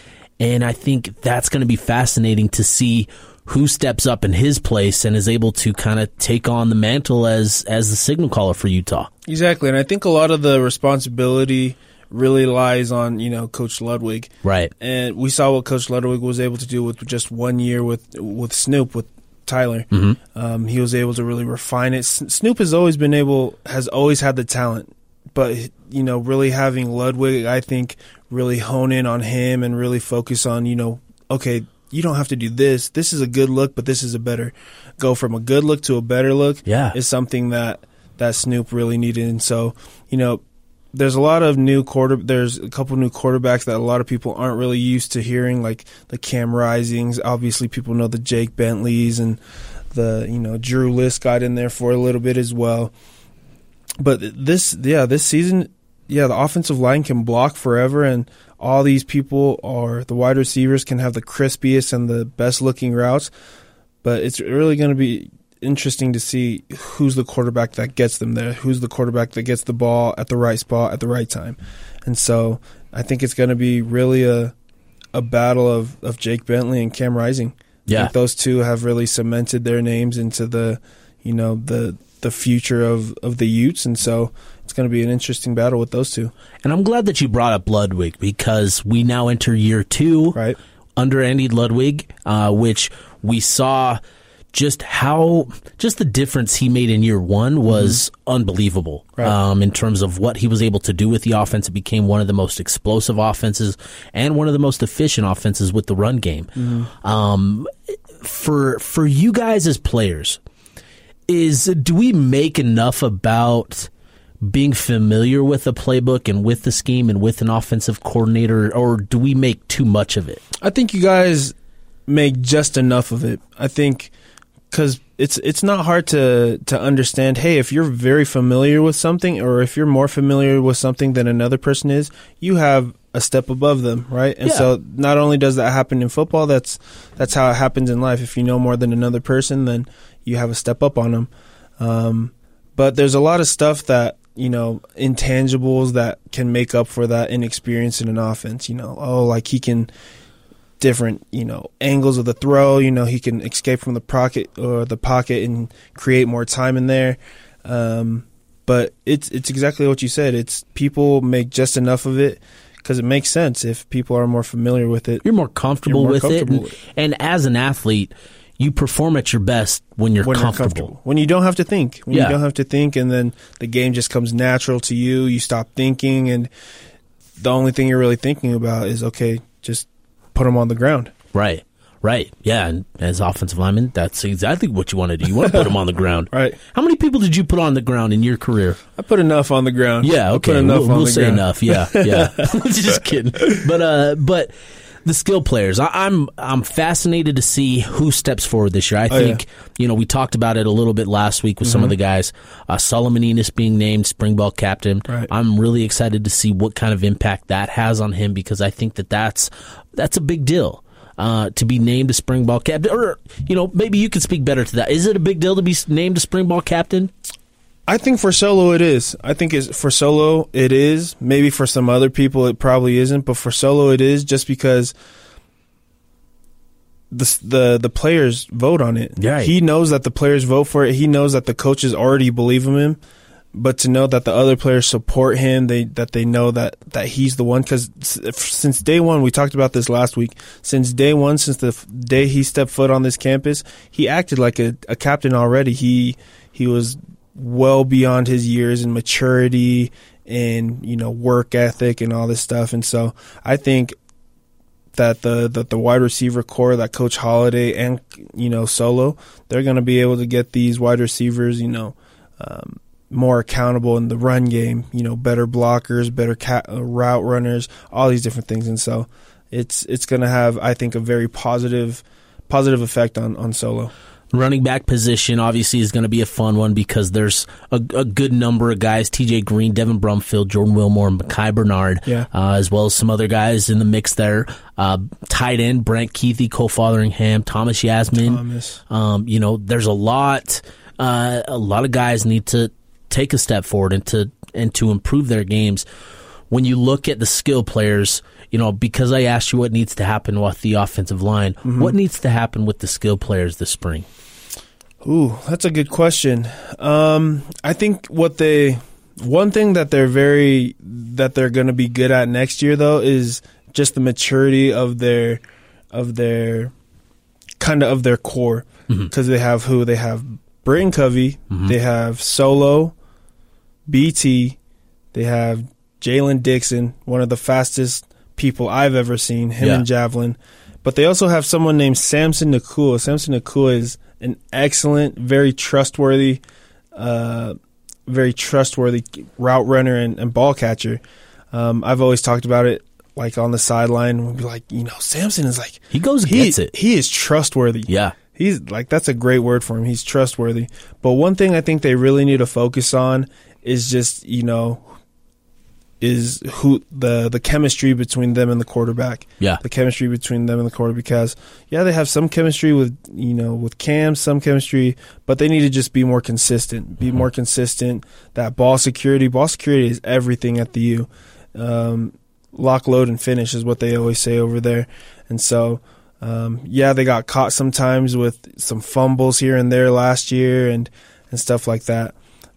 And I think that's going to be fascinating to see who steps up in his place and is able to kind of take on the mantle as as the signal caller for Utah. Exactly, and I think a lot of the responsibility really lies on you know Coach Ludwig. Right. and we saw what Coach Ludwig was able to do with just one year with with Snoop with Tyler. Um, he was able to really refine it. Snoop has always been able, has always had the talent, but you know, really having Ludwig, I think, really hone in on him and really focus on you know, okay, you don't have to do this. This is a good look, but this is a better. Go from a good look to a better look. Yeah. is something that that Snoop really needed, and so you know there's a lot of new quarter. There's a couple new quarterbacks that a lot of people aren't really used to hearing, like the Cam Risings. Obviously, people know the Jake Bentleys and the you know Drew Lisk got in there for a little bit as well. But this, yeah, this season, yeah, the offensive line can block forever, and all these people are the wide receivers can have the crispiest and the best looking routes. But it's really going to be interesting to see who's the quarterback that gets them there, who's the quarterback that gets the ball at the right spot at the right time. And so I think it's going to be really a a battle of, of Jake Bentley and Cam Rising. Yeah. those two have really cemented their names into the you know the the future of, of the Utes and so it's going to be an interesting battle with those two. And I'm glad that you brought up Ludwig because we now enter year two Right. under Andy Ludwig, uh, which we saw just how just the difference he made in year one was unbelievable Right. um, in terms of what he was able to do with the offense. It became one of the most explosive offenses and one of the most efficient offenses with the run game. Um, for for you guys as players, is do we make enough about being familiar with the playbook and with the scheme and with an offensive coordinator, or do we make too much of it? I think you guys make just enough of it. I think because it's it's not hard to to understand. Hey, if you're very familiar with something, or if you're more familiar with something than another person is, you have a step above them, right? And Yeah. so not only does that happen in football, that's that's how it happens in life. If you know more than another person, then you have a step up on them. Um, but there's a lot of stuff that you know intangibles that can make up for that inexperience in an offense. You know, oh, like he can different you know angles of the throw. You know, he can escape from the pocket or the pocket and create more time in there. Um, but it's it's exactly what you said. It's people make just enough of it because it makes sense if people are more familiar with it. You're more comfortable You're more with comfortable it, with and, and as an athlete, you perform at your best when you're when comfortable. you're comfortable. When you don't have to think. When Yeah. you don't have to think and then the game just comes natural to you. You stop thinking and the only thing you're really thinking about is okay, just put them on the ground. Right, right, yeah. And as offensive lineman, that's exactly what you want to do. You want to put them on the ground. <laughs> Right. How many people did you put on the ground in your career? I put enough on the ground. Yeah, okay. enough we'll we'll say ground. enough. Yeah, yeah. <laughs> <laughs> Just kidding. But uh, but the skill players, I, I'm I'm fascinated to see who steps forward this year. I Oh, yeah. think you know we talked about it a little bit last week with some of the guys. Uh, Solomon Enis being named spring ball captain. Right. I'm really excited to see what kind of impact that has on him because I think that that's that's a big deal. Uh, to be named a spring ball captain, or you know, maybe you could speak better to that. Is it a big deal to be named a spring ball captain? I think for solo it is. I think it's for solo it is. Maybe for some other people it probably isn't, but for solo it is just because the the the players vote on it. Right. He knows that the players vote for it. He knows that the coaches already believe in him. But to know that the other players support him, they that they know that that he's the one. Because since day one, we talked about this last week. Since day one, since the f- day he stepped foot on this campus, he acted like a, a captain already. He he was well beyond his years in maturity and you know work ethic and all this stuff. And so I think that the that the wide receiver core that Coach Holliday and you know Solo they're going to be able to get these wide receivers you know um, more accountable in the run game. You know, better blockers, better uh, route runners, all these different things. And so it's it's going to have I think a very positive positive effect on on Solo. Running back position obviously is going to be a fun one because there's a, a good number of guys: T.J. Green, Devin Brumfield, Jordan Wilmore, and Micah Bernard, Yeah. uh, as well as some other guys in the mix there. Uh, tight end Brant Kuithe, Cole Fotheringham, Thomas Yassmin. Thomas. Um, you know, there's a lot. Uh, a lot of guys need to take a step forward and to and to improve their games. When you look at the skill players, you know, because I asked you what needs to happen with the offensive line, mm-hmm. what needs to happen with the skill players this spring? Ooh, that's a good question. Um, I think what they one thing that they're very that they're going to be good at next year though is just the maturity of their of their kind of of their core. Mm-hmm. Because they have who? They have Britain Covey, mm-hmm. they have Solo, BT, they have Jaylen Dixon, one of the fastest people I've ever seen, him Yeah. and Javelin. But they also have someone named Samson Nacua. Samson Nacua is an excellent, very trustworthy, uh, very trustworthy route runner and, and ball catcher. Um, I've always talked about it like on the sideline. We'll be like, you know, Samson is like He goes he, gets it. He is trustworthy. Yeah. He's like that's a great word for him. He's trustworthy. But one thing I think they really need to focus on is just, you know, is who the the chemistry between them and the quarterback. Yeah. The chemistry between them and the quarterback because yeah, they have some chemistry with you know, with Cam, some chemistry, but they need to just be more consistent. Be more consistent. That ball security, ball security is everything at the U. Um, lock, load, and finish is what they always say over there. And so, um, yeah, they got caught sometimes with some fumbles here and there last year and, and stuff like that.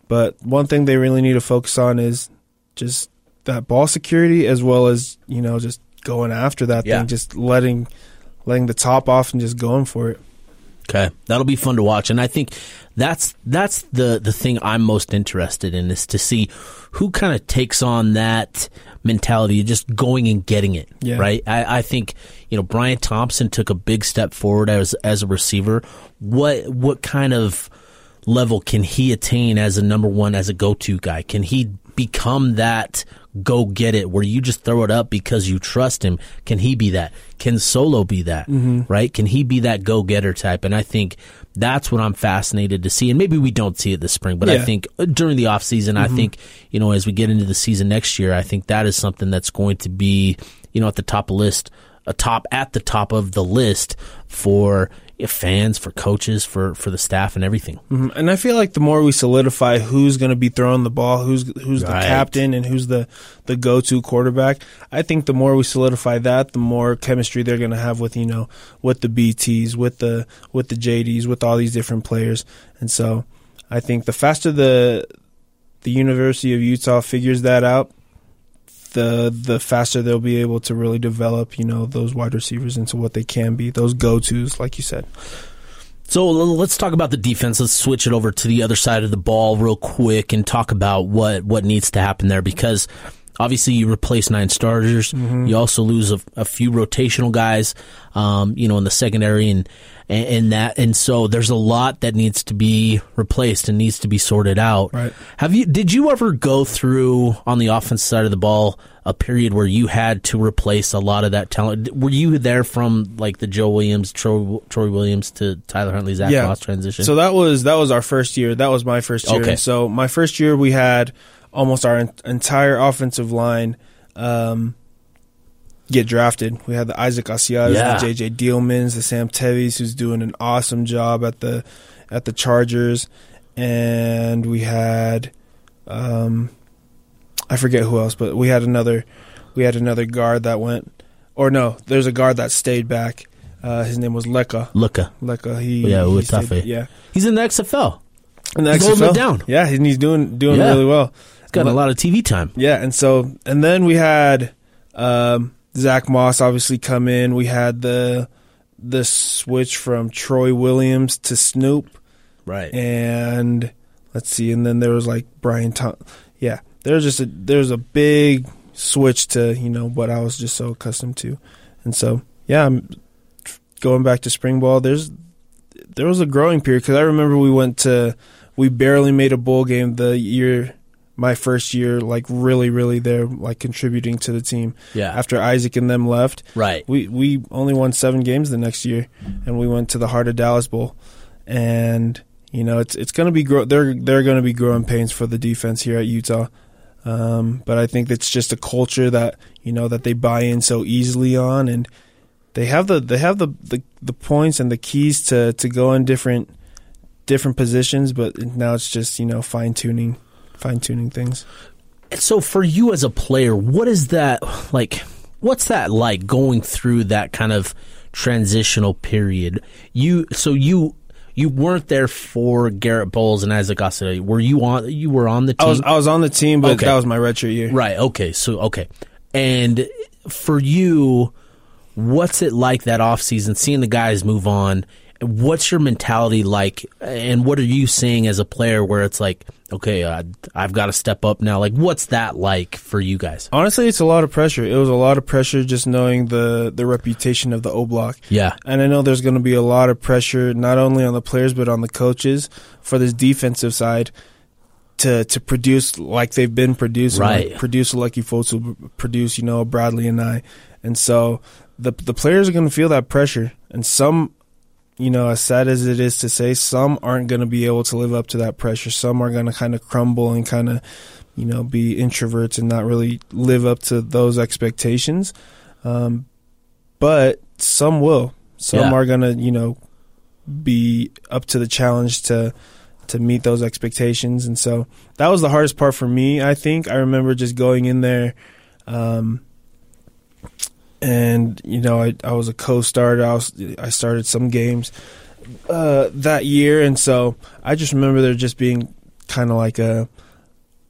But one thing they really need to focus on is just that ball security as well as, you know, just going after that Yeah. thing, just letting letting the top off and just going for it. Okay, that'll be fun to watch, and I think that's that's the the thing I'm most interested in is to see who kind of takes on that mentality of just going and getting it. Yeah. Right. I, I think you know Bryan Thompson took a big step forward as as a receiver. What what kind of level can he attain as a number one as a go to guy? Can he become that go get it where you just throw it up because you trust him? Can he be that? Can Solo be that? Mm-hmm. Right? Can he be that go getter type? And I think that's what I'm fascinated to see. And maybe we don't see it this spring, but yeah. I think uh, during the off season, mm-hmm. I think, you know, as we get into the season next year, I think that is something that's going to be, you know, at the top of list, a top at the top of the list for fans, for coaches, for for the staff, and everything. Mm-hmm. And I feel like the more we solidify who's going to be throwing the ball, who's who's right. the captain, and who's the the go to quarterback, I think the more we solidify that, the more chemistry they're going to have with you know with the BTS, with the with the JDs, with all these different players. And so, I think the faster the the University of Utah figures that out, the the faster they'll be able to really develop, you know, those wide receivers into what they can be, those go tos, like you said. So let's talk about the defense. Let's switch it over to the other side of the ball real quick and talk about what what needs to happen there because obviously you replace nine starters. Mm-hmm. You also lose a, a few rotational guys, um, you know, in the secondary and, and that, and so there's a lot that needs to be replaced and needs to be sorted out. Right. Have you? Did you ever go through on the offense side of the ball a period where you had to replace a lot of that talent? Were you there from like the Joe Williams, Troy, Troy Williams to Tyler Huntley, Zack yeah. Moss transition? So that was that was our first year. That was my first year. Okay. So my first year we had almost our entire offensive line um, get drafted. We had the Isaac Asiatas, yeah. the JJ Dielmans, the Sam Tevis, who's doing an awesome job at the at the Chargers, and we had um, I forget who else, but we had another we had another guard that went, or no, there's a guard that stayed back. Uh, his name was Leka. Leka. Leka. He yeah, he stayed, yeah. He's in the XFL. In the he's XFL. holding it down. Yeah, and he's doing doing yeah. really well He's got a lot of TV time. Yeah, and so and then we had um, Zack Moss obviously come in. We had the the switch from Troy Williams to Snoop, right? And let's see, and then there was like Brian Tom. Yeah, there's just a there's a big switch to you know what I was just so accustomed to, and so yeah, I'm going back to spring ball. There's there was a growing period because I remember we went to we barely made a bowl game the year my first year, like really, really there, like contributing to the team. Yeah. After Isaac and them left, right? We we only won seven games the next year, and we went to the Heart of Dallas Bowl, and you know it's it's going to be grow. They're they're going to be growing pains for the defense here at Utah. Um, but I think it's just a culture that you know that they buy in so easily on, and they have the they have the, the, the points and the keys to, to go in different different positions. But now it's just you know fine tuning fine tuning things. So for you as a player, what is that like? What's that like going through that kind of transitional period? You so you you weren't there for Garett Bolles and Isaac Asiata. Were you on? You were on the team. I was. I was on the team, but okay. that was my redshirt year. Right. Okay. So okay, and for you, what's it like that off season? Seeing the guys move on what's your mentality like? And what are you seeing as a player where it's like okay uh, i've got to step up now? Like what's that like for you guys? Honestly it's a lot of pressure. It was a lot of pressure just knowing the the reputation of the o block. Yeah. And i know there's going to be a lot of pressure not only on the players but on the coaches for this defensive side to to produce like they've been producing right. like produce Leki Fotu who produce you know Bradlee Anae. And so the the players are going to feel that pressure. And some you know, as sad as it is to say, some aren't going to be able to live up to that pressure. Some are going to kind of crumble and kind of, you know, be introverts and not really live up to those expectations. Um, but some will. Some yeah. are going to, you know, be up to the challenge to to meet those expectations. And so that was the hardest part for me. I think I remember just going in there. Um, and you know I, I was a co-starter. I was I started some games uh, that year, and so I just remember there just being kind of like a,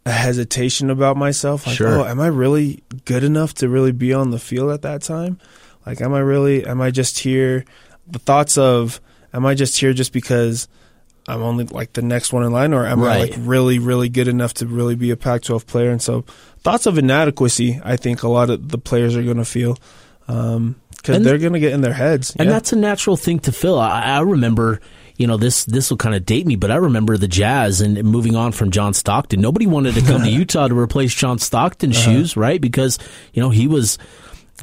a hesitation about myself. Like, sure. oh, am I really good enough to really be on the field at that time? Like, am I really? Am I just here? The thoughts of am I just here just because I'm only like the next one in line, or am right. I like really, really good enough to really be a Pac-12 player? And so, thoughts of inadequacy, I think a lot of the players are going to feel because um, they're going to get in their heads. And yeah. that's a natural thing to feel. I, I remember, you know, this this will kind of date me, but I remember the Jazz and moving on from John Stockton. Nobody wanted to come to <laughs> Utah to replace John Stockton's uh-huh. shoes, right? Because you know he was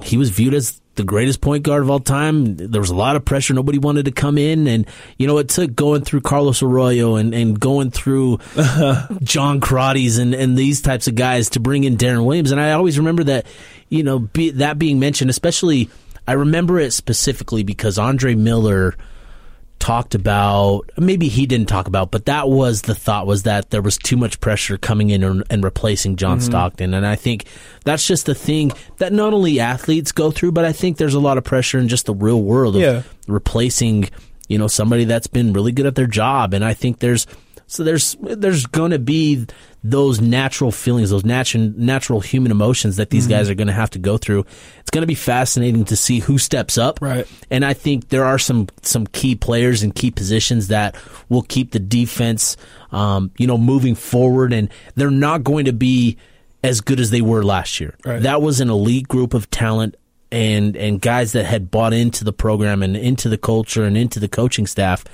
he was viewed as the greatest point guard of all time. There was a lot of pressure. Nobody wanted to come in. And, you know, it took going through Carlos Arroyo and, and going through <laughs> John Crotties and, and these types of guys to bring in Deron Williams. And I always remember that, you know, be, that being mentioned, especially, I remember it specifically because Andre Miller – talked about maybe he didn't talk about but that was the thought was that there was too much pressure coming in and, and replacing John mm-hmm. Stockton and I think that's just the thing that not only athletes go through but I think there's a lot of pressure in just the real world of yeah. replacing you know somebody that's been really good at their job and I think there's so there's there's going to be those natural feelings, those natural natural human emotions that these mm-hmm. guys are going to have to go through. It's going to be fascinating to see who steps up. Right. And I think there are some some key players and key positions that will keep the defense, um, you know, moving forward. And they're not going to be as good as they were last year. Right. That was an elite group of talent and and guys that had bought into the program and into the culture and into the coaching staff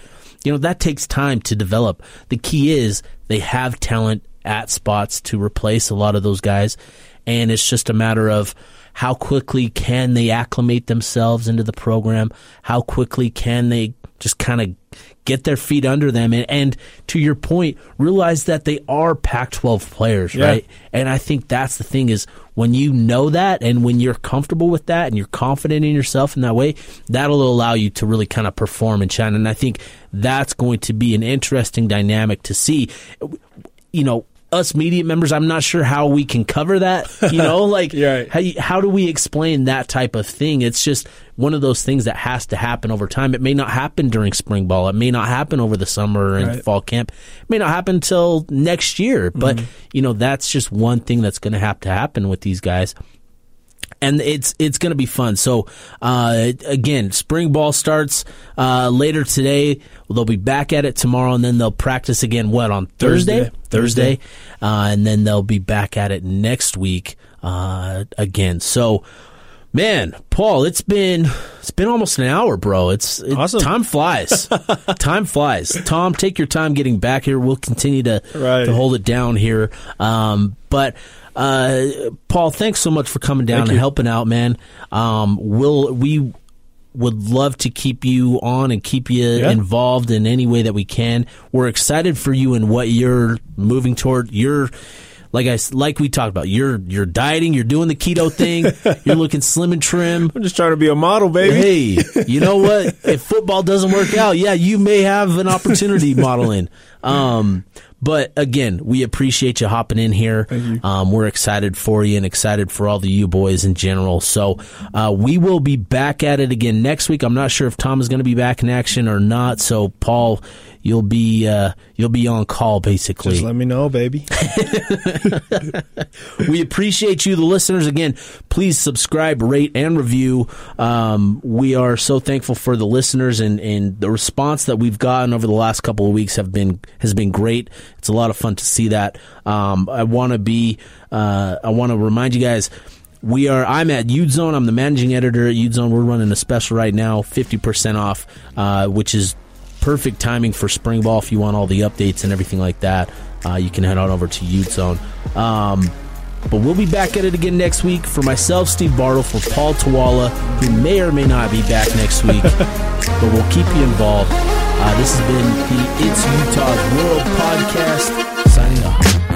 you know, that takes time to develop. The key is they have talent at spots to replace a lot of those guys. And it's just a matter of how quickly can they acclimate themselves into the program? How quickly can they just kind of get their feet under them and, and, to your point realize that they are Pac-12 players yeah. right and I think that's the thing is when you know that and when you're comfortable with that and you're confident in yourself in that way, that'll allow you to really kind of perform and shine. And I think that's going to be an interesting dynamic to see. You know, us media members, I'm not sure how we can cover that. You know, <laughs> like right. how how do we explain that type of thing? It's just one of those things that has to happen over time. It may not happen during spring ball. It may not happen over the summer and right. fall camp. It may not happen until next year. But mm-hmm. you know, that's just one thing that's going to have to happen with these guys and it's it's going to be fun. So uh, again, spring ball starts uh, later today. They'll be back at it tomorrow, and then they'll practice again. What on Thursday? Thursday, Thursday. Uh, and then they'll be back at it next week uh, again. So. Man, Paul, it's been it's been almost an hour, bro. It's it, awesome. time flies. <laughs> time flies. Tom, take your time getting back here. We'll continue to right. to hold it down here. Um, but uh, Paul, thanks so much for coming down Thank and you. helping out, man. Um, we'll we would love to keep you on and keep you yeah. involved in any way that we can. We're excited for you and what you're moving toward. You're like I like we talked about. You're you're dieting. You're doing the keto thing. <laughs> you're looking slim and trim. I'm just trying to be a model, baby. Hey, <laughs> you know what? if football doesn't work out, yeah, you may have an opportunity modeling. Um, but again, we appreciate you hopping in here. Um, we're excited for you and excited for all the you boys in general. So uh, we will be back at it again next week. I'm not sure if Tom is going to be back in action or not. So Paul, you'll be uh, you'll be on call basically. Just let me know, baby. <laughs> <laughs> we appreciate you, the listeners. Again, please subscribe, rate, and review. Um, we are so thankful for the listeners and, and the response that we've gotten over the last couple of weeks have been has been great. It's a lot of fun to see that. Um, I want to be uh, I want to remind you guys we are i'm at Zone. i'm the managing editor at Zone. we're running a special right now 50% off uh, which is perfect timing for spring ball if you want all the updates and everything like that. Uh, you can head on over to Ute Zone. Um, but we'll be back at it again next week. For myself, Steve Bartle, for Paul Toala, who may or may not be back next week, <laughs> but we'll keep you involved. Uh, this has been the It's Utah's World podcast. Signing off.